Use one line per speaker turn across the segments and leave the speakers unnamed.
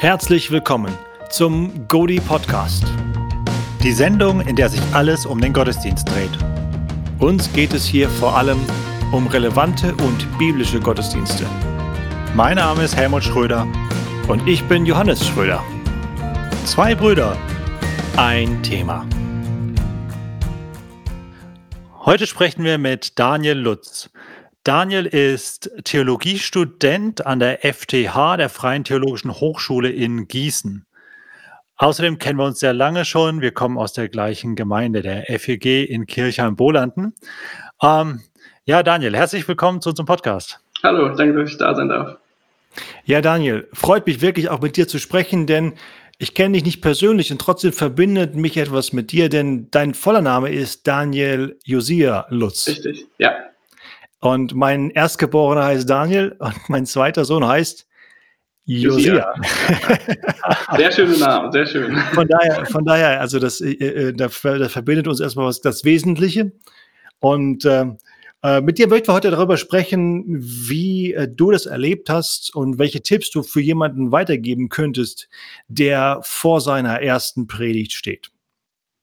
Herzlich willkommen zum Godi Podcast. Die Sendung, in der sich alles um den Gottesdienst dreht. Uns geht es hier vor allem um relevante und biblische Gottesdienste. Mein Name ist Helmut Schröder und ich bin Johannes Schröder. Zwei Brüder, ein Thema. Heute sprechen wir mit Daniel Lutz. Daniel ist Theologiestudent an der FTH, der Freien Theologischen Hochschule in Gießen. Außerdem kennen wir uns sehr lange schon. Wir kommen aus der gleichen Gemeinde, der FEG in Kirchheim-Bolanden. Ähm, ja, Daniel, herzlich willkommen zu unserem Podcast.
Hallo, danke, dass ich da sein darf.
Ja, Daniel, freut mich wirklich auch mit dir zu sprechen, denn ich kenne dich nicht persönlich und trotzdem verbindet mich etwas mit dir, denn dein voller Name ist Daniel Josia Lutz.
Richtig, ja.
Und mein Erstgeborener heißt Daniel und mein zweiter Sohn heißt Josia.
Sehr schöner Name, sehr schön.
Von daher, von daher also das, äh, äh das, verbindet uns erstmal was, das Wesentliche. Und äh, äh, mit dir möchten wir heute darüber sprechen, wie äh, du das erlebt hast und welche Tipps du für jemanden weitergeben könntest, der vor seiner ersten Predigt steht.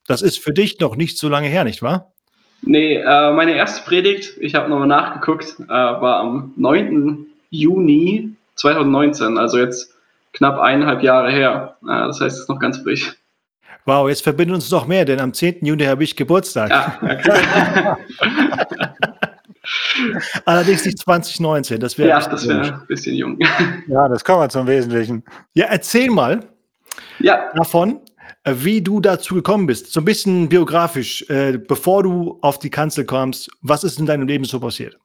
Das ist für dich noch nicht so lange her, nicht wahr?
Nee, äh, meine erste Predigt, ich habe nochmal nachgeguckt, äh, war am 9. Juni 2019, also jetzt knapp eineinhalb Jahre her. Äh, das heißt, es ist noch ganz frisch.
Wow, jetzt verbinden uns noch mehr, denn am 10. Juni habe ich Geburtstag. Ja, okay. Allerdings nicht 2019, das wäre.
Ja, das wäre ein bisschen jung.
Ja, das kommen wir zum Wesentlichen. Ja, erzähl mal ja. davon, wie du dazu gekommen bist. So ein bisschen biografisch, äh, bevor du auf die Kanzel kommst, was ist in deinem Leben so passiert?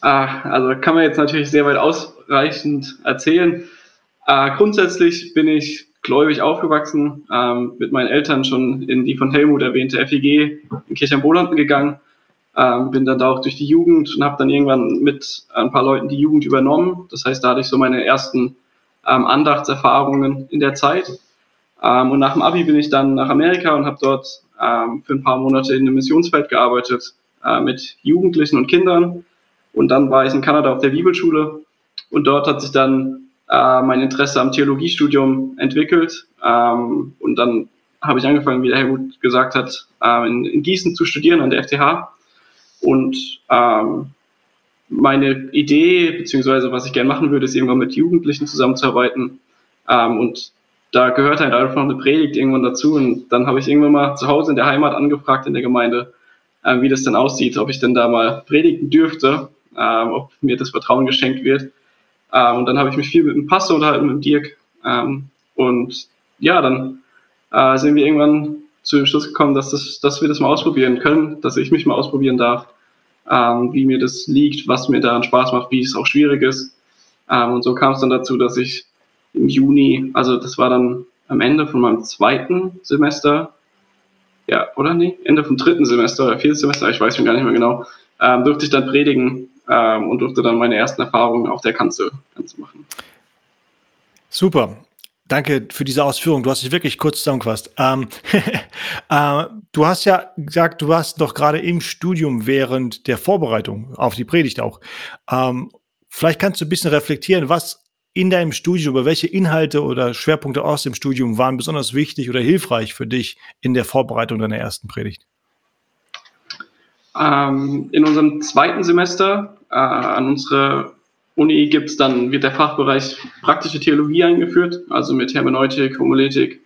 Ah, also kann man jetzt natürlich sehr weit ausreichend erzählen. Äh, grundsätzlich bin ich gläubig aufgewachsen, ähm, mit meinen Eltern schon in die von Helmut erwähnte FEG in Kirchheim-Bolanden gegangen. Ähm, bin dann da auch durch die Jugend und habe dann irgendwann mit ein paar Leuten die Jugend übernommen. Das heißt, da hatte ich so meine ersten ähm, Andachtserfahrungen in der Zeit. Ähm, und nach dem Abi bin ich dann nach Amerika und habe dort ähm, für ein paar Monate in einem Missionsfeld gearbeitet äh, mit Jugendlichen und Kindern. Und dann war ich in Kanada auf der Bibelschule und dort hat sich dann äh, mein Interesse am Theologiestudium entwickelt. Ähm, und dann habe ich angefangen, wie der Helmut gesagt hat, äh, in, in, Gießen zu studieren an der FTH. Und ähm, meine Idee, beziehungsweise was ich gerne machen würde, ist irgendwann mit Jugendlichen zusammenzuarbeiten. Ähm, und da gehört halt einfach noch eine Predigt irgendwann dazu. Und dann habe ich irgendwann mal zu Hause in der Heimat angefragt in der Gemeinde, äh, wie das denn aussieht, ob ich denn da mal predigen dürfte, äh, ob mir das Vertrauen geschenkt wird. Äh, und dann habe ich mich viel mit dem Pastor unterhalten, mit dem Dirk. Ähm, und ja, dann äh, sind wir irgendwann zu dem Schluss gekommen, dass, das, dass wir das mal ausprobieren können, dass ich mich mal ausprobieren darf, ähm, wie mir das liegt, was mir daran Spaß macht, wie es auch schwierig ist. Ähm, und so kam es dann dazu, dass ich im Juni, also das war dann am Ende von meinem zweiten Semester, ja, oder nee, Ende vom dritten Semester oder vierten Semester, ich weiß schon gar nicht mehr genau, ähm, durfte ich dann predigen ähm, und durfte dann meine ersten Erfahrungen auf der Kanzel, Kanzel machen.
Super. Danke für diese Ausführung. Du hast dich wirklich kurz zusammengefasst. Ähm, äh, du hast ja gesagt, du warst doch gerade im Studium während der Vorbereitung auf die Predigt auch. Ähm, vielleicht kannst du ein bisschen reflektieren, was in deinem Studium, über welche Inhalte oder Schwerpunkte aus dem Studium waren besonders wichtig oder hilfreich für dich in der Vorbereitung deiner ersten Predigt?
Ähm, in unserem zweiten Semester äh, an unserer Uni gibt's dann, wird der Fachbereich praktische Theologie eingeführt, also mit Hermeneutik, Homiletik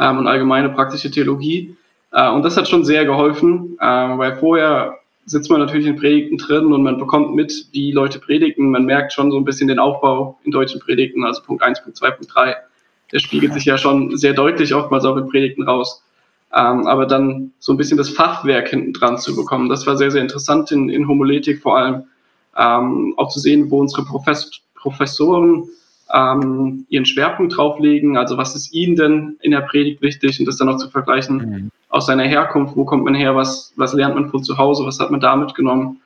ähm, und allgemeine praktische Theologie. Äh, und das hat schon sehr geholfen, äh, weil vorher sitzt man natürlich in Predigten drin und man bekommt mit, wie Leute predigen. Man merkt schon so ein bisschen den Aufbau in deutschen Predigten, also Punkt 1, Punkt 2, Punkt 3. Der spiegelt sich ja schon sehr deutlich oftmals auch in Predigten raus. Ähm, aber dann so ein bisschen das Fachwerk hinten dran zu bekommen, das war sehr, sehr interessant in, in Homiletik vor allem. Ähm, auch zu sehen, wo unsere Profess Professoren ähm, ihren Schwerpunkt drauflegen, also was ist ihnen denn in der Predigt wichtig und das dann auch zu vergleichen mhm. Aus seiner Herkunft, wo kommt man her, was, was lernt man von zu Hause, was hat man da mitgenommen.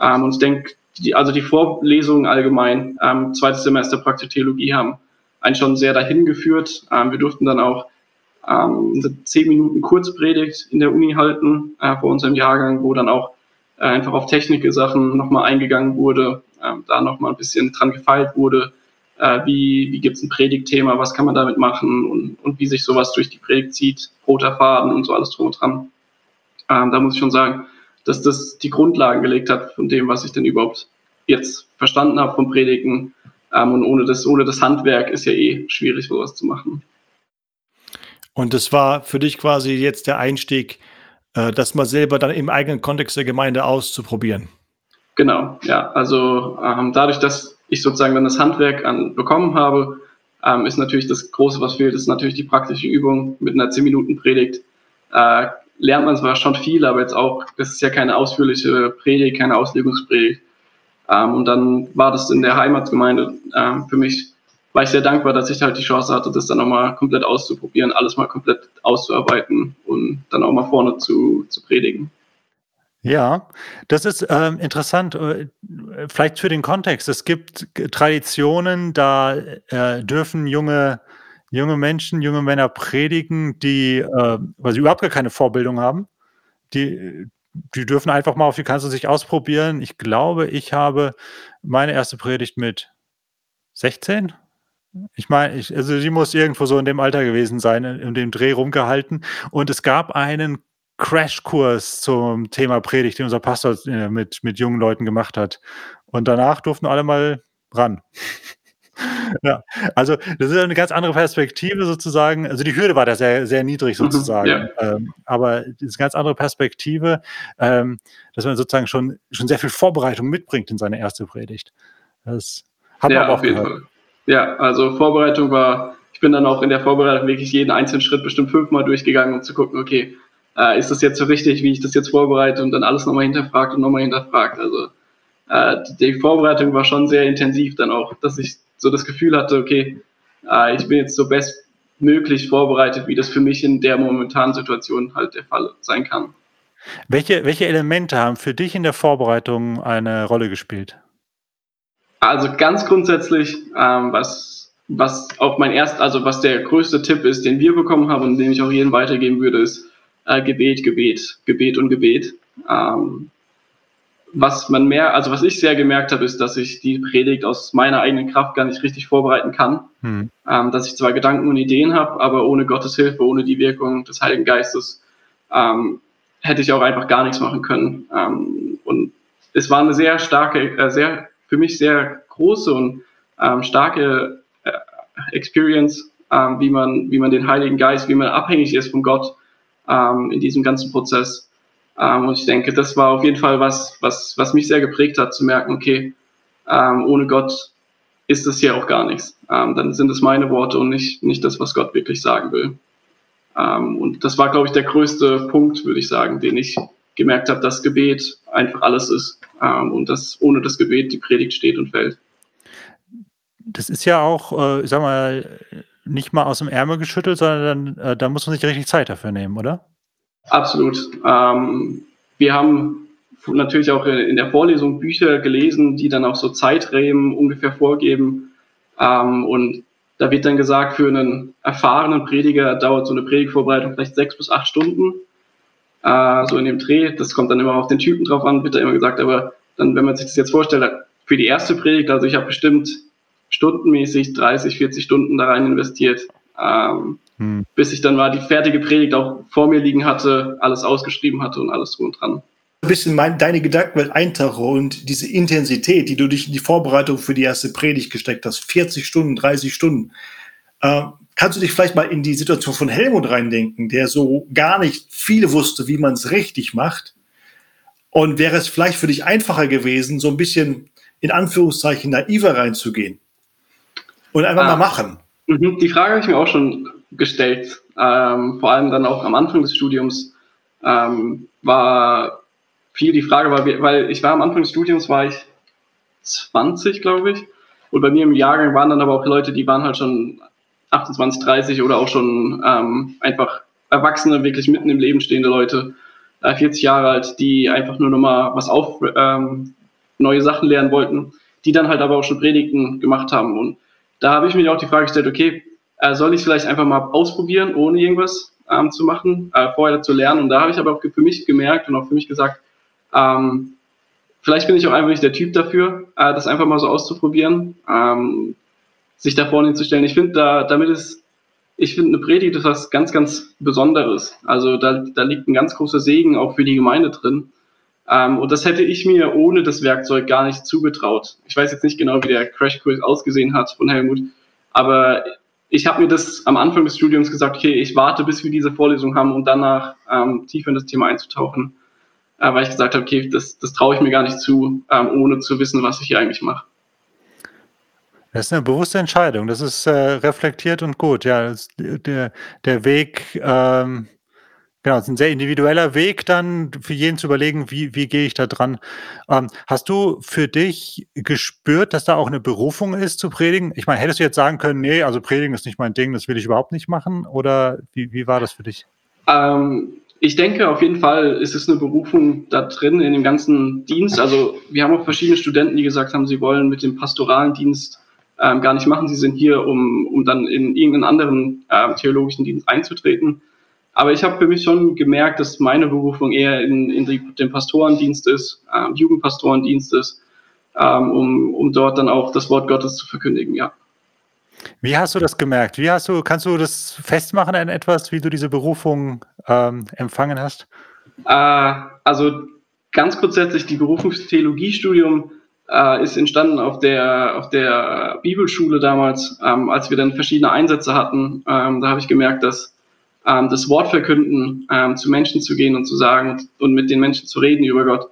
Ähm, und ich denke, die, also die Vorlesungen allgemein, ähm, zweites Semester Praktiktheologie haben einen schon sehr dahin geführt. Ähm, wir durften dann auch ähm, 10 Minuten Kurzpredigt in der Uni halten äh, vor unserem Jahrgang, wo dann auch äh, einfach auf Technik-Sachen nochmal eingegangen wurde, äh, da nochmal ein bisschen dran gefeilt wurde, äh, wie, wie gibt es ein Predigtthema, was kann man damit machen und, und wie sich sowas durch die Predigt zieht, roter Faden und so alles drum und dran. Ähm, da muss ich schon sagen, dass das die Grundlagen gelegt hat von dem, was ich denn überhaupt jetzt verstanden habe vom Predigen. Ähm, und ohne das, ohne das Handwerk ist ja eh schwierig, sowas zu machen.
Und das war für dich quasi jetzt der Einstieg, äh, das mal selber dann im eigenen Kontext der Gemeinde auszuprobieren.
Genau, ja. Also ähm, dadurch, dass ich sozusagen dann das Handwerk an, bekommen habe, ähm, ist natürlich das Große, was fehlt, ist natürlich die praktische Übung mit einer 10-Minuten-Predigt. Äh, lernt man zwar schon viel, aber jetzt auch, das ist ja keine ausführliche Predigt, keine Auslegungspredigt. Ähm, und dann war das in der Heimatgemeinde äh, für mich, war ich sehr dankbar, dass ich halt die Chance hatte, das dann nochmal komplett auszuprobieren, alles mal komplett auszuarbeiten und dann auch mal vorne zu, zu predigen.
Ja, das ist ähm, interessant. Äh, vielleicht für den Kontext. Es gibt Traditionen, da äh, dürfen junge, junge Menschen, junge Männer predigen, die, äh, sie überhaupt gar keine Vorbildung haben. Die, die dürfen einfach mal auf die Kanzel sich ausprobieren. Ich glaube, ich habe meine erste Predigt mit 16. Ich meine, ich, also sie muss irgendwo so in dem Alter gewesen sein, in dem Dreh rumgehalten. Und es gab einen Crashkurs zum Thema Predigt, den unser Pastor äh, mit, mit jungen Leuten gemacht hat. Und danach durften alle mal ran. ja, also das ist eine ganz andere Perspektive sozusagen. Also die Hürde war da sehr, sehr niedrig mhm, sozusagen. Ja. Ähm, aber das ist eine ganz andere Perspektive, ähm, dass man sozusagen schon, schon sehr viel Vorbereitung mitbringt in seine erste Predigt. Das
hat man ja, auch gehört. Ja, also Vorbereitung war, ich bin dann auch in der Vorbereitung wirklich jeden einzelnen Schritt bestimmt fünfmal durchgegangen, um zu gucken, okay, äh, ist das jetzt so richtig, wie ich das jetzt vorbereite und dann alles nochmal hinterfragt und nochmal hinterfragt. Also äh, die Vorbereitung war schon sehr intensiv dann auch, dass ich so das Gefühl hatte, okay, äh, ich bin jetzt so bestmöglich vorbereitet, wie das für mich in der momentanen Situation halt der Fall sein kann.
Welche, welche Elemente haben für dich in der Vorbereitung eine Rolle gespielt?
Also ganz grundsätzlich, ähm, was, was auch mein erst, also was der größte Tipp ist, den wir bekommen haben und den ich auch jedem weitergeben würde, ist äh, Gebet, Gebet, Gebet und Gebet. Ähm, was man mehr, also was ich sehr gemerkt habe, ist, dass ich die Predigt aus meiner eigenen Kraft gar nicht richtig vorbereiten kann. Hm. Ähm, dass ich zwar Gedanken und Ideen habe, aber ohne Gottes Hilfe, ohne die Wirkung des Heiligen Geistes, ähm, hätte ich auch einfach gar nichts machen können. Ähm, und es war eine sehr starke, äh, sehr für mich sehr große und ähm, starke äh, Experience, ähm, wie man, wie man den Heiligen Geist, wie man abhängig ist von Gott ähm, in diesem ganzen Prozess. Ähm, und ich denke, das war auf jeden Fall was, was, was mich sehr geprägt hat, zu merken, okay, ähm, ohne Gott ist das hier auch gar nichts. Ähm, dann sind es meine Worte und nicht, nicht das, was Gott wirklich sagen will. Ähm, und das war, glaube ich, der größte Punkt, würde ich sagen, den ich gemerkt habe, dass Gebet einfach alles ist ähm, und dass ohne das Gebet die Predigt steht und fällt.
Das ist ja auch, äh, sag mal, nicht mal aus dem Ärmel geschüttelt, sondern äh, da muss man sich richtig Zeit dafür nehmen, oder?
Absolut. Ähm, wir haben natürlich auch in der Vorlesung Bücher gelesen, die dann auch so Zeitrahmen ungefähr vorgeben. Ähm, und da wird dann gesagt, für einen erfahrenen Prediger dauert so eine Predigtvorbereitung vielleicht sechs bis acht Stunden. Äh, so in dem Dreh. Das kommt dann immer auf den Typen drauf an, wird da immer gesagt. Aber dann, wenn man sich das jetzt vorstellt, für die erste Predigt, also ich habe bestimmt stundenmäßig 30, 40 Stunden da rein investiert, ähm, hm. bis ich dann mal die fertige Predigt auch vor mir liegen hatte, alles ausgeschrieben hatte und alles drum und dran.
Ein bisschen mein, deine Gedankenwelt eintauche und diese Intensität, die du dich in die Vorbereitung für die erste Predigt gesteckt hast, 40 Stunden, 30 Stunden. Äh, kannst du dich vielleicht mal in die Situation von Helmut reindenken, der so gar nicht viel wusste, wie man es richtig macht? Und wäre es vielleicht für dich einfacher gewesen, so ein bisschen in Anführungszeichen naiver reinzugehen? Und einfach ah, mal machen.
Mhm, die Frage habe ich mir auch schon gestellt. Ähm, vor allem dann auch am Anfang des Studiums ähm, war viel die Frage, weil, weil ich war am Anfang des Studiums, war ich 20, glaube ich. Und bei mir im Jahrgang waren dann aber auch Leute, die waren halt schon 28, 30 oder auch schon ähm, einfach Erwachsene, wirklich mitten im Leben stehende Leute, äh, 40 Jahre alt, die einfach nur nochmal was auf, ähm, neue Sachen lernen wollten, die dann halt aber auch schon Predigten gemacht haben. Und da habe ich mir auch die Frage gestellt, okay, äh, soll ich vielleicht einfach mal ausprobieren, ohne irgendwas ähm, zu machen, äh, vorher zu lernen. Und da habe ich aber auch für mich gemerkt und auch für mich gesagt, ähm, vielleicht bin ich auch einfach nicht der Typ dafür, äh, das einfach mal so auszuprobieren. Ähm, sich da vorne hinzustellen. Ich finde, da, damit ist, ich finde, eine Predigt ist was ganz, ganz Besonderes. Also da, da liegt ein ganz großer Segen auch für die Gemeinde drin. Ähm, und das hätte ich mir ohne das Werkzeug gar nicht zugetraut. Ich weiß jetzt nicht genau, wie der Crashkurs ausgesehen hat von Helmut, aber ich habe mir das am Anfang des Studiums gesagt, okay, ich warte, bis wir diese Vorlesung haben, um danach ähm, tiefer in das Thema einzutauchen, äh, weil ich gesagt habe, okay, das, das traue ich mir gar nicht zu, ähm, ohne zu wissen, was ich hier eigentlich mache.
Das ist eine bewusste Entscheidung. Das ist äh, reflektiert und gut. Ja, der, der Weg ähm, Genau, es ist ein sehr individueller Weg dann für jeden zu überlegen, wie, wie gehe ich da dran. Ähm, hast du für dich gespürt, dass da auch eine Berufung ist zu predigen? Ich meine, hättest du jetzt sagen können, nee, also predigen ist nicht mein Ding, das will ich überhaupt nicht machen? Oder wie, wie war das für dich?
Ähm, ich denke, auf jeden Fall ist es eine Berufung da drin in dem ganzen Dienst. Also wir haben auch verschiedene Studenten, die gesagt haben, sie wollen mit dem pastoralen Dienst ähm, gar nicht machen. Sie sind hier, um, um dann in irgendeinen anderen äh, theologischen Dienst einzutreten. Aber ich habe für mich schon gemerkt, dass meine Berufung eher in, in die, den Pastorendienst ist, äh, Jugendpastorendienst ist, ähm, um, um dort dann auch das Wort Gottes zu verkündigen, ja.
Wie hast du das gemerkt? Wie hast du, kannst du das festmachen an etwas, wie du diese Berufung ähm, empfangen hast?
Äh, also ganz grundsätzlich, die Berufungstheologiestudium äh, ist entstanden auf der, auf der Bibelschule damals, ähm, als wir dann verschiedene Einsätze hatten. Ähm, da habe ich gemerkt, dass ähm, das Wort verkünden, ähm, zu Menschen zu gehen und zu sagen und mit den Menschen zu reden über Gott,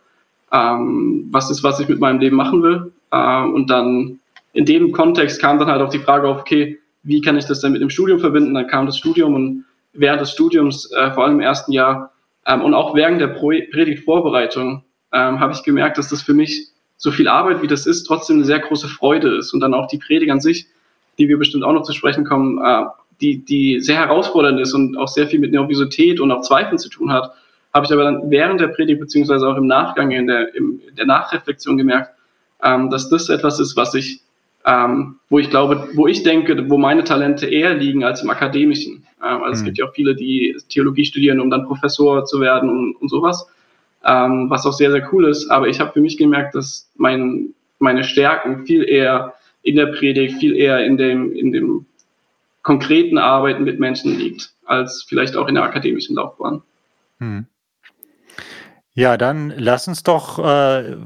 ähm, was ist, was ich mit meinem Leben machen will. Äh, und dann in dem Kontext kam dann halt auch die Frage auf, okay, wie kann ich das denn mit dem Studium verbinden? Dann kam das Studium und während des Studiums, äh, vor allem im ersten Jahr ähm, und auch während der Pro Predigtvorbereitung, ähm, habe ich gemerkt, dass das für mich so viel Arbeit, wie das ist, trotzdem eine sehr große Freude ist. Und dann auch die Predigt an sich, die wir bestimmt auch noch zu sprechen kommen, äh, die, die sehr herausfordernd ist und auch sehr viel mit Nervosität und auch Zweifeln zu tun hat, habe ich aber dann während der Predigt beziehungsweise auch im Nachgang, in der, in der Nachreflexion gemerkt, ähm, dass das etwas ist, was ich, ähm, wo ich glaube, wo ich denke, wo meine Talente eher liegen als im Akademischen. Ähm, also mhm. es gibt ja auch viele, die Theologie studieren, um dann Professor zu werden und, und sowas, ähm, was auch sehr, sehr cool ist. Aber ich habe für mich gemerkt, dass mein, meine Stärken viel eher in der Predigt, viel eher in dem, in dem konkreten Arbeiten mit Menschen liegt, als vielleicht auch in der akademischen Laufbahn. Hm.
Ja, dann lass uns doch äh,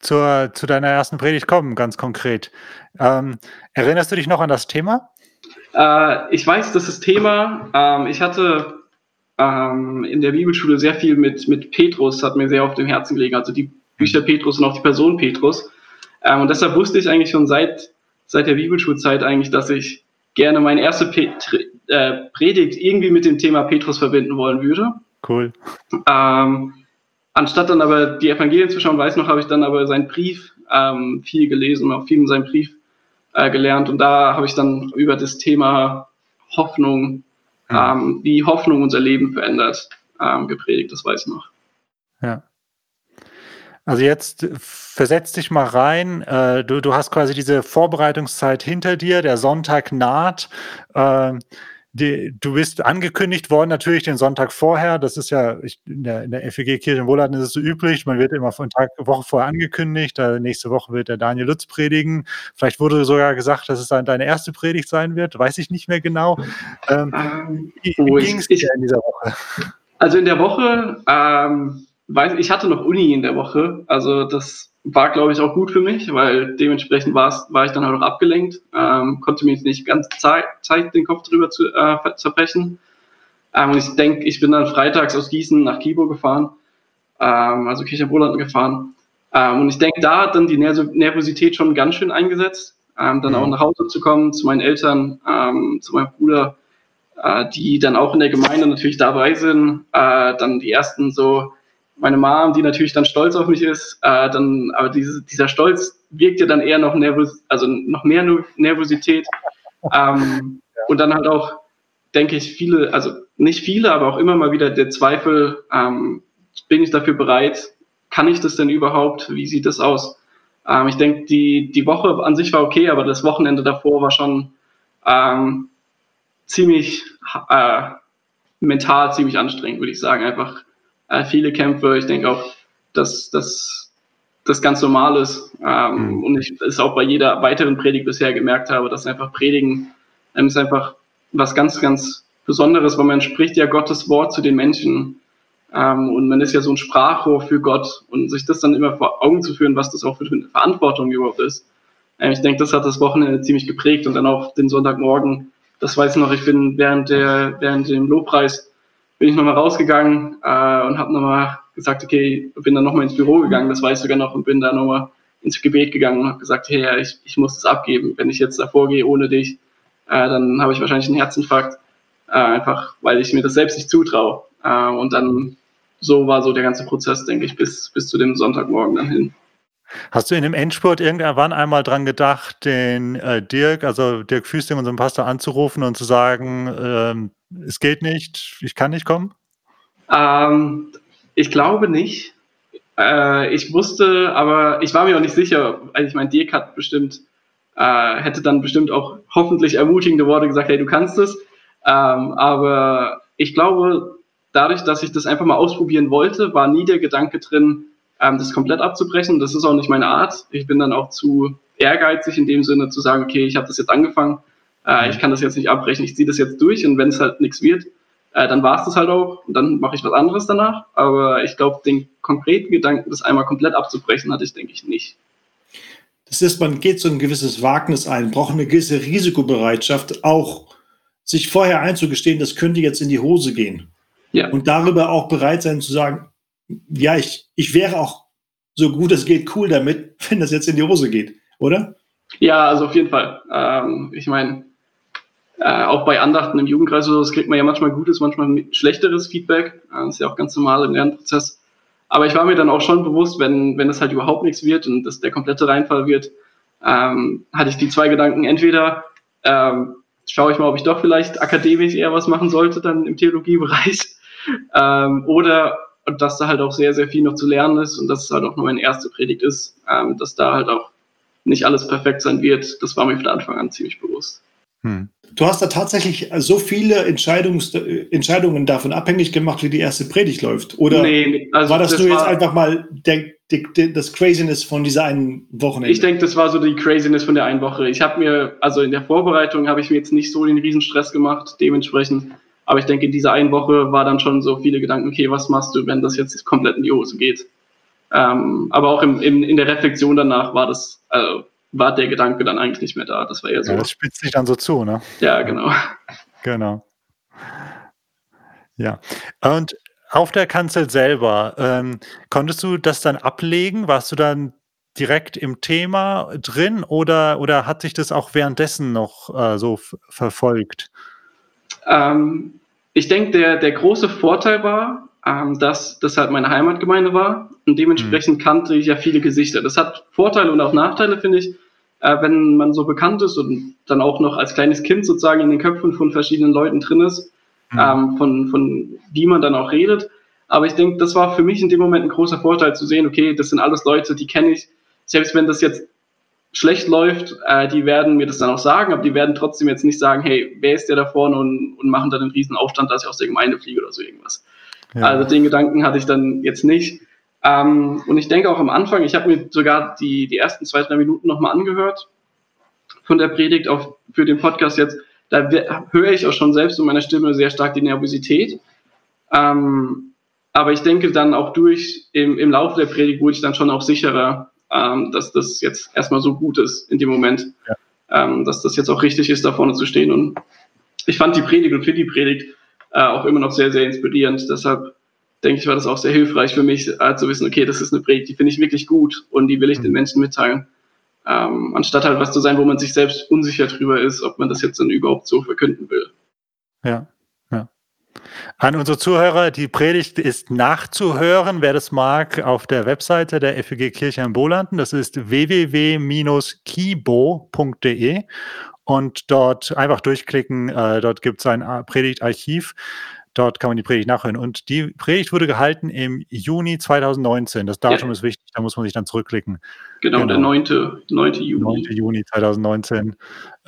zur, zu deiner ersten Predigt kommen, ganz konkret. Ähm, erinnerst du dich noch an das Thema?
Äh, ich weiß, dass das Thema, ähm, ich hatte ähm, in der Bibelschule sehr viel mit, mit Petrus, hat mir sehr auf dem Herzen gelegen, also die Bücher Petrus und auch die Person Petrus. Ähm, und deshalb wusste ich eigentlich schon seit, seit der Bibelschulzeit eigentlich, dass ich gerne meine erste Pet äh, Predigt irgendwie mit dem Thema Petrus verbinden wollen würde.
Cool.
Ähm, anstatt dann aber die Evangelien zu schauen, weiß noch, habe ich dann aber seinen Brief ähm, viel gelesen und auch viel in seinem Brief äh, gelernt. Und da habe ich dann über das Thema Hoffnung, mhm. ähm, wie Hoffnung unser Leben verändert, ähm, gepredigt. Das weiß ich noch.
Ja. Also jetzt versetz dich mal rein. Äh, du, du hast quasi diese Vorbereitungszeit hinter dir, der Sonntag naht. Äh, die, du bist angekündigt worden, natürlich den Sonntag vorher. Das ist ja ich, in der, in der FEG-Kirche in Wohlerden ist es so üblich. Man wird immer von Tag, Woche vorher angekündigt. Äh, nächste Woche wird der Daniel Lutz predigen. Vielleicht wurde sogar gesagt, dass es dann deine erste Predigt sein wird. Weiß ich nicht mehr genau. Ähm,
ähm wie wie ging es dir in dieser Woche? Also in der Woche ähm, weiß, ich hatte noch Uni in der Woche, also das war, glaube ich, auch gut für mich, weil dementsprechend war ich dann halt auch abgelenkt, ähm, konnte mir nicht ganz Zeit, Zeit den Kopf drüber zu, äh, zerbrechen. Ähm, und ich denke, ich bin dann freitags aus Gießen nach Kibo gefahren, ähm, also Kirchenwohlland gefahren. Ähm, und ich denke, da hat dann die Nervosität schon ganz schön eingesetzt, ähm, dann auch mhm. nach Hause zu kommen, zu meinen Eltern, ähm, zu meinem Bruder, äh, die dann auch in der Gemeinde natürlich dabei sind, äh, dann die ersten so meine Mom, die natürlich dann stolz auf mich ist, äh, dann, aber diese, dieser Stolz wirkt ja dann eher noch nervös, also noch mehr Nervosität. Ähm, ja. Und dann halt auch, denke ich, viele, also nicht viele, aber auch immer mal wieder der Zweifel, ähm, bin ich dafür bereit? Kann ich das denn überhaupt? Wie sieht das aus? Ähm, ich denke, die, die Woche an sich war okay, aber das Wochenende davor war schon ähm, ziemlich äh, mental ziemlich anstrengend, würde ich sagen. Einfach äh, viele Kämpfe. Ich denke auch, dass, dass das ganz normal ist. Ähm, mhm. Und ich es auch bei jeder weiteren Predigt bisher gemerkt habe, dass einfach Predigen ähm, ist einfach was ganz, ganz Besonderes, weil man spricht ja Gottes Wort zu den Menschen. Ähm, und man ist ja so ein Sprachrohr für Gott und sich das dann immer vor Augen zu führen, was das auch für eine Verantwortung überhaupt ist. Ähm, ich denke, das hat das Wochenende ziemlich geprägt und dann auch den Sonntagmorgen. Das weiß ich noch, ich bin während der, während dem Lobpreis bin ich nochmal rausgegangen äh, und habe nochmal gesagt, okay, bin dann nochmal ins Büro gegangen, das weiß ich sogar noch, und bin dann nochmal ins Gebet gegangen und habe gesagt, hey, ja, ich, ich muss das abgeben. Wenn ich jetzt davor gehe ohne dich, äh, dann habe ich wahrscheinlich einen Herzinfarkt, äh, einfach weil ich mir das selbst nicht zutraue. Äh, und dann so war so der ganze Prozess, denke ich, bis, bis zu dem Sonntagmorgen dann hin.
Hast du in dem Endspurt irgendwann einmal dran gedacht, den äh, Dirk, also Dirk Füsting, unseren Pastor, anzurufen und zu sagen, ähm, es geht nicht, ich kann nicht kommen?
Ähm, ich glaube nicht. Äh, ich wusste, aber ich war mir auch nicht sicher. Also ich meine, Dirk hat bestimmt, äh, hätte dann bestimmt auch hoffentlich ermutigende Worte gesagt, hey, du kannst es. Ähm, aber ich glaube, dadurch, dass ich das einfach mal ausprobieren wollte, war nie der Gedanke drin, ähm, das komplett abzubrechen. Das ist auch nicht meine Art. Ich bin dann auch zu ehrgeizig in dem Sinne zu sagen, okay, ich habe das jetzt angefangen, äh, ich kann das jetzt nicht abbrechen, ich ziehe das jetzt durch und wenn es halt nichts wird, äh, dann war es das halt auch und dann mache ich was anderes danach. Aber ich glaube, den konkreten Gedanken, das einmal komplett abzubrechen, hatte ich, denke ich, nicht.
Das ist, man geht so ein gewisses Wagnis ein, braucht eine gewisse Risikobereitschaft, auch sich vorher einzugestehen, das könnte jetzt in die Hose gehen. Ja. Und darüber auch bereit sein zu sagen, ja, ich, ich wäre auch so gut es geht cool damit, wenn das jetzt in die Hose geht, oder?
Ja, also auf jeden Fall. Ähm, ich meine, äh, auch bei Andachten im Jugendkreis oder das kriegt man ja manchmal gutes, manchmal schlechteres Feedback. Äh, das ist ja auch ganz normal im Lernprozess. Aber ich war mir dann auch schon bewusst, wenn, wenn es halt überhaupt nichts wird und das der komplette Reinfall wird, ähm, hatte ich die zwei Gedanken. Entweder ähm, schaue ich mal, ob ich doch vielleicht akademisch eher was machen sollte, dann im Theologiebereich. Ähm, oder dass da halt auch sehr, sehr viel noch zu lernen ist und dass es halt auch nur meine erste Predigt ist, ähm, dass da halt auch nicht alles perfekt sein wird. Das war mir von Anfang an ziemlich bewusst.
Hm. Du hast da tatsächlich so viele Entscheidungen davon abhängig gemacht, wie die erste Predigt läuft? Oder nee, also war das, das nur war, jetzt einfach mal der, der, der, das Craziness von dieser einen Woche?
Ich denke, das war so die Craziness von der einen Woche. Ich habe mir, also in der Vorbereitung habe ich mir jetzt nicht so den Riesenstress gemacht. Dementsprechend aber ich denke, in dieser einen Woche war dann schon so viele Gedanken, okay, was machst du, wenn das jetzt komplett in die Hose geht? Ähm, aber auch im, im, in der Reflexion danach war das, also war der Gedanke dann eigentlich nicht mehr da. Das war eher so.
Ja, das spitzt sich dann so zu, ne?
Ja, genau.
Genau. Ja. Und auf der Kanzel selber, ähm, konntest du das dann ablegen? Warst du dann direkt im Thema drin oder, oder hat sich das auch währenddessen noch äh, so verfolgt?
Ähm, ich denke, der, der große Vorteil war, ähm, dass das halt meine Heimatgemeinde war und dementsprechend mhm. kannte ich ja viele Gesichter. Das hat Vorteile und auch Nachteile, finde ich, äh, wenn man so bekannt ist und dann auch noch als kleines Kind sozusagen in den Köpfen von verschiedenen Leuten drin ist, mhm. ähm, von, von wie man dann auch redet. Aber ich denke, das war für mich in dem Moment ein großer Vorteil zu sehen, okay, das sind alles Leute, die kenne ich. Selbst wenn das jetzt schlecht läuft, äh, die werden mir das dann auch sagen, aber die werden trotzdem jetzt nicht sagen, hey, wer ist der da vorne und, und machen dann einen riesen Aufstand, dass ich aus der Gemeinde fliege oder so irgendwas. Ja. Also den Gedanken hatte ich dann jetzt nicht. Ähm, und ich denke auch am Anfang, ich habe mir sogar die, die ersten zwei, drei Minuten nochmal angehört von der Predigt auf, für den Podcast jetzt. Da höre ich auch schon selbst in meiner Stimme sehr stark die Nervosität. Ähm, aber ich denke dann auch durch, im, im Laufe der Predigt wurde ich dann schon auch sicherer, ähm, dass das jetzt erstmal so gut ist in dem Moment, ja. ähm, dass das jetzt auch richtig ist, da vorne zu stehen. Und ich fand die Predigt und finde die Predigt äh, auch immer noch sehr, sehr inspirierend. Deshalb denke ich, war das auch sehr hilfreich für mich, äh, zu wissen, okay, das ist eine Predigt, die finde ich wirklich gut und die will ich mhm. den Menschen mitteilen. Ähm, anstatt halt was zu sein, wo man sich selbst unsicher drüber ist, ob man das jetzt dann überhaupt so verkünden will.
Ja, an unsere Zuhörer, die Predigt ist nachzuhören, wer das mag, auf der Webseite der FEG Kirche in Bolanden. Das ist www-kibo.de und dort einfach durchklicken. Äh, dort gibt es ein Predigtarchiv Dort kann man die Predigt nachhören. Und die Predigt wurde gehalten im Juni 2019. Das Datum ja. ist wichtig, da muss man sich dann zurückklicken.
Genau, genau. der 9. 9. Juni. 9.
Juni 2019.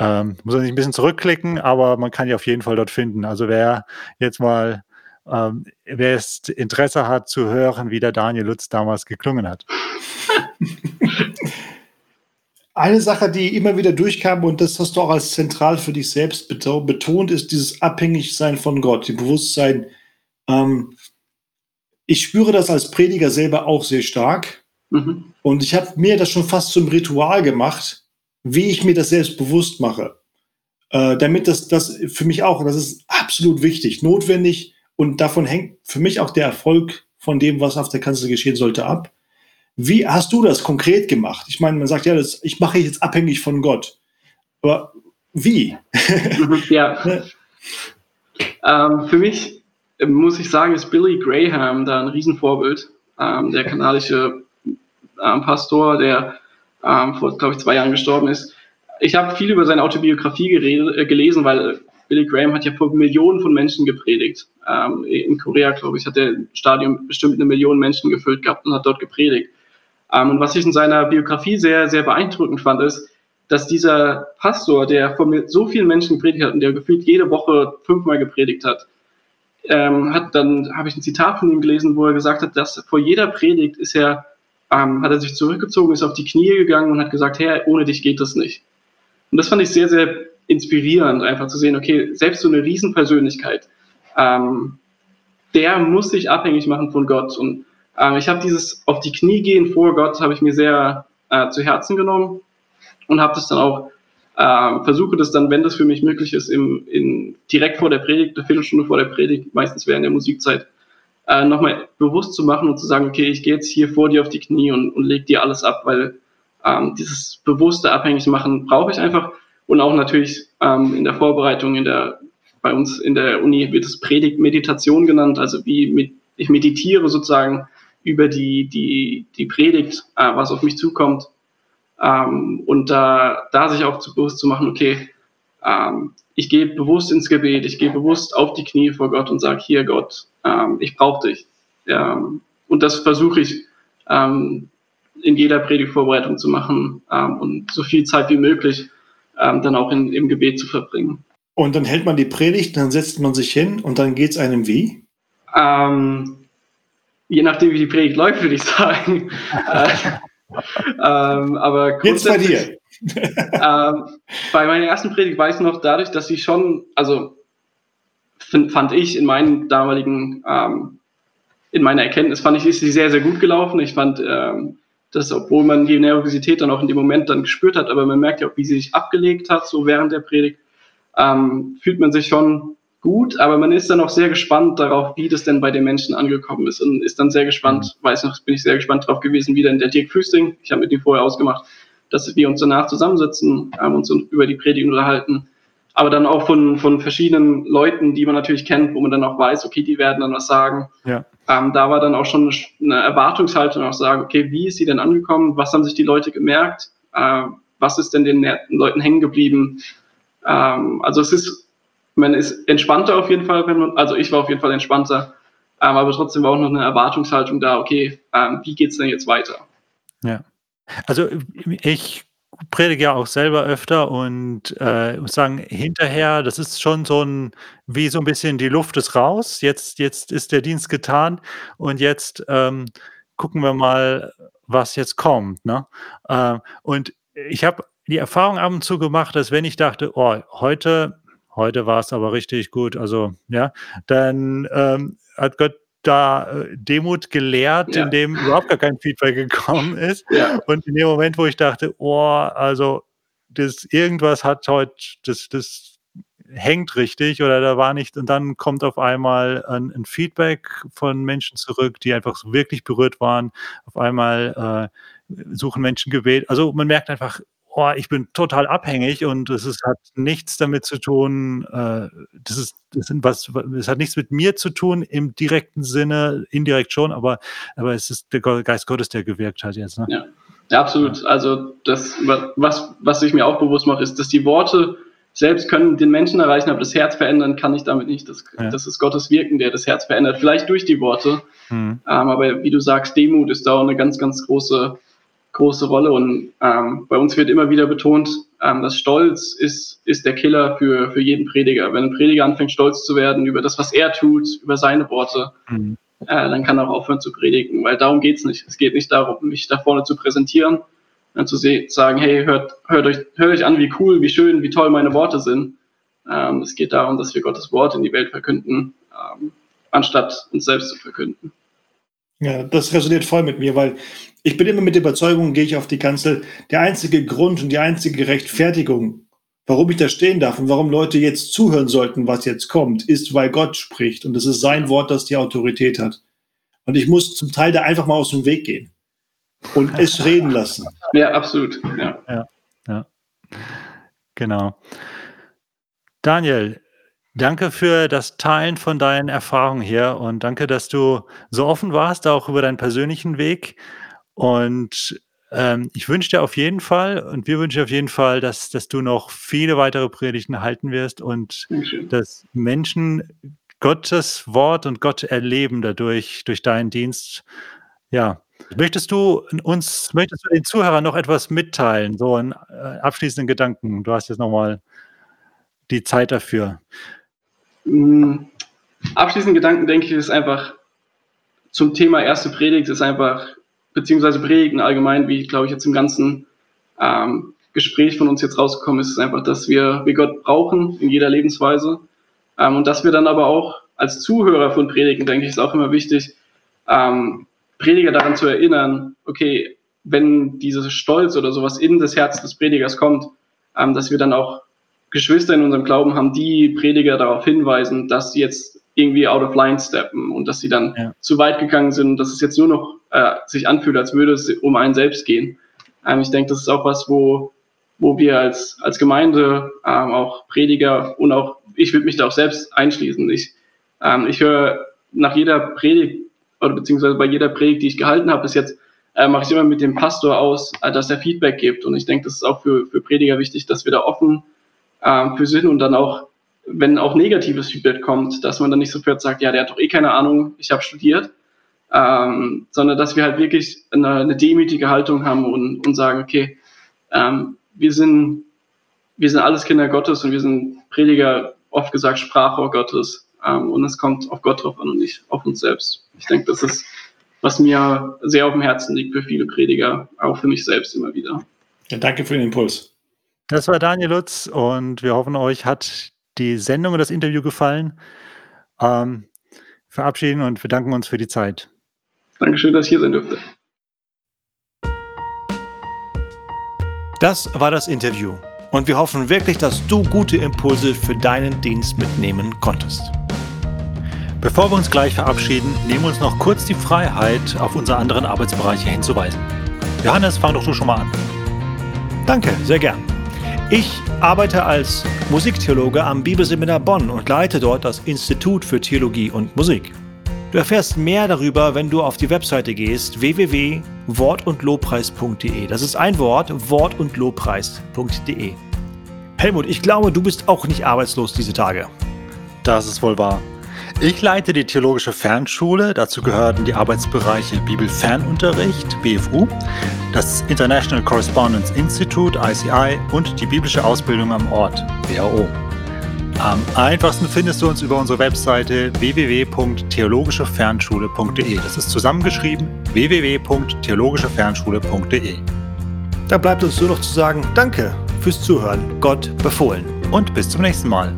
Ähm, muss man sich ein bisschen zurückklicken, aber man kann die auf jeden Fall dort finden. Also wer jetzt mal ähm, wer es Interesse hat zu hören, wie der Daniel Lutz damals geklungen hat. Eine Sache, die immer wieder durchkam, und das hast du auch als zentral für dich selbst betont, ist dieses Abhängigsein von Gott, die Bewusstsein. Ähm, ich spüre das als Prediger selber auch sehr stark. Mhm. Und ich habe mir das schon fast zum Ritual gemacht, wie ich mir das selbst bewusst mache. Äh, damit das, das für mich auch, das ist absolut wichtig, notwendig und davon hängt für mich auch der Erfolg von dem, was auf der Kanzel geschehen sollte, ab. Wie hast du das konkret gemacht? Ich meine, man sagt ja, das, ich mache jetzt abhängig von Gott. Aber wie?
ja. Ähm, für mich äh, muss ich sagen, ist Billy Graham da ein Riesenvorbild. Ähm, der kanadische ähm, Pastor, der ähm, vor, glaube ich, zwei Jahren gestorben ist. Ich habe viel über seine Autobiografie geredet, äh, gelesen, weil Billy Graham hat ja vor Millionen von Menschen gepredigt. Ähm, in Korea, glaube ich, hat der Stadion bestimmt eine Million Menschen gefüllt gehabt und hat dort gepredigt. Ähm, und was ich in seiner Biografie sehr, sehr beeindruckend fand, ist, dass dieser Pastor, der vor so vielen Menschen gepredigt hat und der gefühlt jede Woche fünfmal gepredigt hat, ähm, hat dann habe ich ein Zitat von ihm gelesen, wo er gesagt hat, dass vor jeder Predigt ist er, ähm, hat er sich zurückgezogen, ist auf die Knie gegangen und hat gesagt, Herr, ohne dich geht das nicht. Und das fand ich sehr, sehr inspirierend, einfach zu sehen, okay, selbst so eine Riesenpersönlichkeit, ähm, der muss sich abhängig machen von Gott. Und ähm, ich habe dieses auf die Knie gehen vor Gott, habe ich mir sehr äh, zu Herzen genommen und habe das dann auch, äh, versuche das dann, wenn das für mich möglich ist, im, in, direkt vor der Predigt, eine Viertelstunde vor der Predigt, meistens während der Musikzeit, äh, nochmal bewusst zu machen und zu sagen, okay, ich gehe jetzt hier vor dir auf die Knie und, und leg dir alles ab, weil ähm, dieses bewusste Abhängigmachen brauche ich einfach. Und auch natürlich ähm, in der Vorbereitung, in der, bei uns in der Uni wird es Predigt-Meditation genannt, also wie mit, ich meditiere sozusagen über die, die, die Predigt, äh, was auf mich zukommt. Ähm, und da, da sich auch zu, bewusst zu machen, okay, ähm, ich gehe bewusst ins Gebet, ich gehe bewusst auf die Knie vor Gott und sage, hier Gott, ähm, ich brauche dich. Ähm, und das versuche ich ähm, in jeder Predigtvorbereitung zu machen ähm, und so viel Zeit wie möglich ähm, dann auch in, im Gebet zu verbringen.
Und dann hält man die Predigt, dann setzt man sich hin und dann geht es einem wie?
Je nachdem, wie die Predigt läuft, würde ich sagen. äh, ähm, aber
Jetzt bei dir.
Ähm, bei meiner ersten Predigt weiß ich noch dadurch, dass sie schon, also find, fand ich in meinen damaligen, ähm, in meiner Erkenntnis, fand ich, ist sie sehr, sehr gut gelaufen. Ich fand, ähm, dass, obwohl man die Nervosität dann auch in dem Moment dann gespürt hat, aber man merkt ja auch, wie sie sich abgelegt hat, so während der Predigt, ähm, fühlt man sich schon gut, aber man ist dann auch sehr gespannt darauf, wie das denn bei den Menschen angekommen ist und ist dann sehr gespannt, mhm. weiß noch, bin ich sehr gespannt drauf gewesen, wie denn der Dirk Füsting, ich habe mit ihm vorher ausgemacht, dass wir uns danach zusammensetzen, haben uns über die Predigt unterhalten, aber dann auch von, von verschiedenen Leuten, die man natürlich kennt, wo man dann auch weiß, okay, die werden dann was sagen. Ja. Ähm, da war dann auch schon eine Erwartungshaltung, auch sagen, okay, wie ist sie denn angekommen, was haben sich die Leute gemerkt, äh, was ist denn den Leuten hängen geblieben. Ähm, also es ist man ist entspannter auf jeden Fall, wenn man, also ich war auf jeden Fall entspannter, ähm, aber trotzdem war auch noch eine Erwartungshaltung da, okay, ähm, wie geht's denn jetzt weiter?
Ja. Also ich predige ja auch selber öfter und äh, muss sagen, hinterher, das ist schon so ein, wie so ein bisschen die Luft ist raus, jetzt, jetzt ist der Dienst getan und jetzt ähm, gucken wir mal, was jetzt kommt. Ne? Äh, und ich habe die Erfahrung ab und zu gemacht, dass wenn ich dachte, oh, heute Heute war es aber richtig gut. Also, ja, dann ähm, hat Gott da äh, Demut gelehrt, ja. in dem überhaupt gar kein Feedback gekommen ist. Ja. Und in dem Moment, wo ich dachte, oh, also das irgendwas hat heute, das, das hängt richtig oder da war nicht, und dann kommt auf einmal ein, ein Feedback von Menschen zurück, die einfach so wirklich berührt waren. Auf einmal äh, suchen Menschen Gebet. Also man merkt einfach, oh, ich bin total abhängig und es ist, hat nichts damit zu tun, äh, das ist, das sind was, es hat nichts mit mir zu tun im direkten Sinne, indirekt schon, aber, aber es ist der Geist Gottes, der gewirkt hat jetzt. Ne?
Ja. ja, absolut. Also das, was, was ich mir auch bewusst mache, ist, dass die Worte selbst können den Menschen erreichen, aber das Herz verändern kann ich damit nicht. Das, ja. das ist Gottes Wirken, der das Herz verändert. Vielleicht durch die Worte. Mhm. Ähm, aber wie du sagst, Demut ist da auch eine ganz, ganz große große Rolle. Und ähm, bei uns wird immer wieder betont, ähm, dass Stolz ist, ist der Killer für, für jeden Prediger. Wenn ein Prediger anfängt, stolz zu werden über das, was er tut, über seine Worte, mhm. äh, dann kann er auch aufhören zu predigen, weil darum geht's nicht. Es geht nicht darum, mich da vorne zu präsentieren, und zu sagen, hey, hört, hört, euch, hört euch an, wie cool, wie schön, wie toll meine Worte sind. Ähm, es geht darum, dass wir Gottes Wort in die Welt verkünden, ähm, anstatt uns selbst zu verkünden.
Ja, das resoniert voll mit mir, weil ich bin immer mit der Überzeugung, gehe ich auf die Kanzel, der einzige Grund und die einzige Rechtfertigung, warum ich da stehen darf und warum Leute jetzt zuhören sollten, was jetzt kommt, ist, weil Gott spricht und es ist sein Wort, das die Autorität hat. Und ich muss zum Teil da einfach mal aus dem Weg gehen und es reden lassen.
Ja, absolut. Ja.
ja, ja. Genau. Daniel, Danke für das Teilen von deinen Erfahrungen hier und danke, dass du so offen warst, auch über deinen persönlichen Weg. Und ähm, ich wünsche dir auf jeden Fall und wir wünschen dir auf jeden Fall, dass, dass du noch viele weitere Predigten halten wirst und Dankeschön. dass Menschen Gottes Wort und Gott erleben dadurch, durch deinen Dienst. Ja. Möchtest du uns, möchtest du den Zuhörern noch etwas mitteilen? So einen äh, abschließenden Gedanken. Du hast jetzt nochmal die Zeit dafür.
Mm, abschließend Gedanken, denke ich, ist einfach zum Thema erste Predigt, ist einfach, beziehungsweise Predigten allgemein, wie glaube ich jetzt im ganzen ähm, Gespräch von uns jetzt rausgekommen ist, ist einfach, dass wir, wir Gott brauchen in jeder Lebensweise ähm, und dass wir dann aber auch als Zuhörer von Predigten, denke ich, ist auch immer wichtig, ähm, Prediger daran zu erinnern, okay, wenn dieses Stolz oder sowas in das Herz des Predigers kommt, ähm, dass wir dann auch Geschwister in unserem Glauben haben, die Prediger darauf hinweisen, dass sie jetzt irgendwie out of line steppen und dass sie dann ja. zu weit gegangen sind, dass es jetzt nur noch äh, sich anfühlt, als würde es um einen selbst gehen. Ähm, ich denke, das ist auch was, wo, wo wir als, als Gemeinde, ähm, auch Prediger und auch, ich würde mich da auch selbst einschließen. Ich, ähm, ich höre nach jeder Predigt oder beziehungsweise bei jeder Predigt, die ich gehalten habe bis jetzt, äh, mache ich immer mit dem Pastor aus, äh, dass er Feedback gibt. Und ich denke, das ist auch für, für Prediger wichtig, dass wir da offen ähm, für sind und dann auch, wenn auch negatives Feedback kommt, dass man dann nicht sofort sagt, ja, der hat doch eh keine Ahnung, ich habe studiert, ähm, sondern dass wir halt wirklich eine, eine demütige Haltung haben und, und sagen, okay, ähm, wir sind wir sind alles Kinder Gottes und wir sind Prediger, oft gesagt Sprachrohr Gottes. Ähm, und es kommt auf Gott drauf an und nicht auf uns selbst. Ich denke, das ist, was mir sehr auf dem Herzen liegt für viele Prediger, auch für mich selbst immer wieder.
Ja, danke für den Impuls.
Das war Daniel Lutz und wir hoffen, euch hat die Sendung und das Interview gefallen. Ähm, verabschieden und bedanken uns für die Zeit.
Dankeschön, dass ich hier sein durfte.
Das war das Interview und wir hoffen wirklich, dass du gute Impulse für deinen Dienst mitnehmen konntest.
Bevor wir uns gleich verabschieden, nehmen wir uns noch kurz die Freiheit, auf unsere anderen Arbeitsbereiche hinzuweisen. Johannes, fang doch du schon mal an.
Danke, sehr gern. Ich arbeite als Musiktheologe am Bibelseminar Bonn und leite dort das Institut für Theologie und Musik. Du erfährst mehr darüber, wenn du auf die Webseite gehst www.wortundlobpreis.de. Das ist ein Wort, wortundlobpreis.de. Helmut, ich glaube, du bist auch nicht arbeitslos diese Tage.
Das ist wohl wahr. Ich leite die Theologische Fernschule. Dazu gehören die Arbeitsbereiche Bibelfernunterricht, BFU, das International Correspondence Institute, ICI und die biblische Ausbildung am Ort, WHO. Am einfachsten findest du uns über unsere Webseite www.theologischefernschule.de. Das ist zusammengeschrieben www.theologischefernschule.de.
Da bleibt uns nur noch zu sagen, danke fürs Zuhören. Gott befohlen.
Und bis zum nächsten Mal.